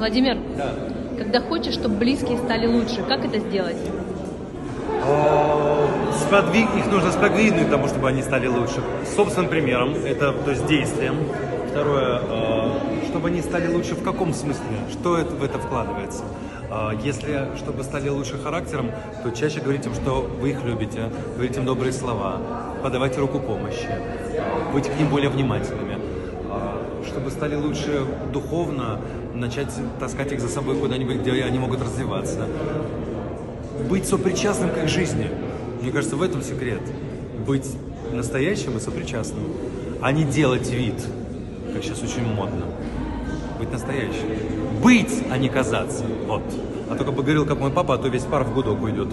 Владимир, Да. когда хочешь, чтобы близкие стали лучше, как это сделать? А, Сподвиг, их нужно сподвигнуть тому, чтобы они стали лучше. Собственным примером, это то есть действием. Второе, а, чтобы они стали лучше в каком смысле? Что это, в это вкладывается? А, Если, чтобы стали лучше характером, то чаще говорите им, что вы их любите, говорите им добрые слова, подавайте руку помощи, быть к ним более внимательными. Чтобы стали лучше духовно, начать таскать их за собой куда-нибудь, где они могут развиваться быть сопричастным к их жизни. Мне кажется, в этом секрет. Быть настоящим и сопричастным, а не делать вид, как сейчас очень модно. Быть настоящим. Быть, а не казаться. Вот. А только бы говорил, как мой папа, а то весь пар в гудок уйдет.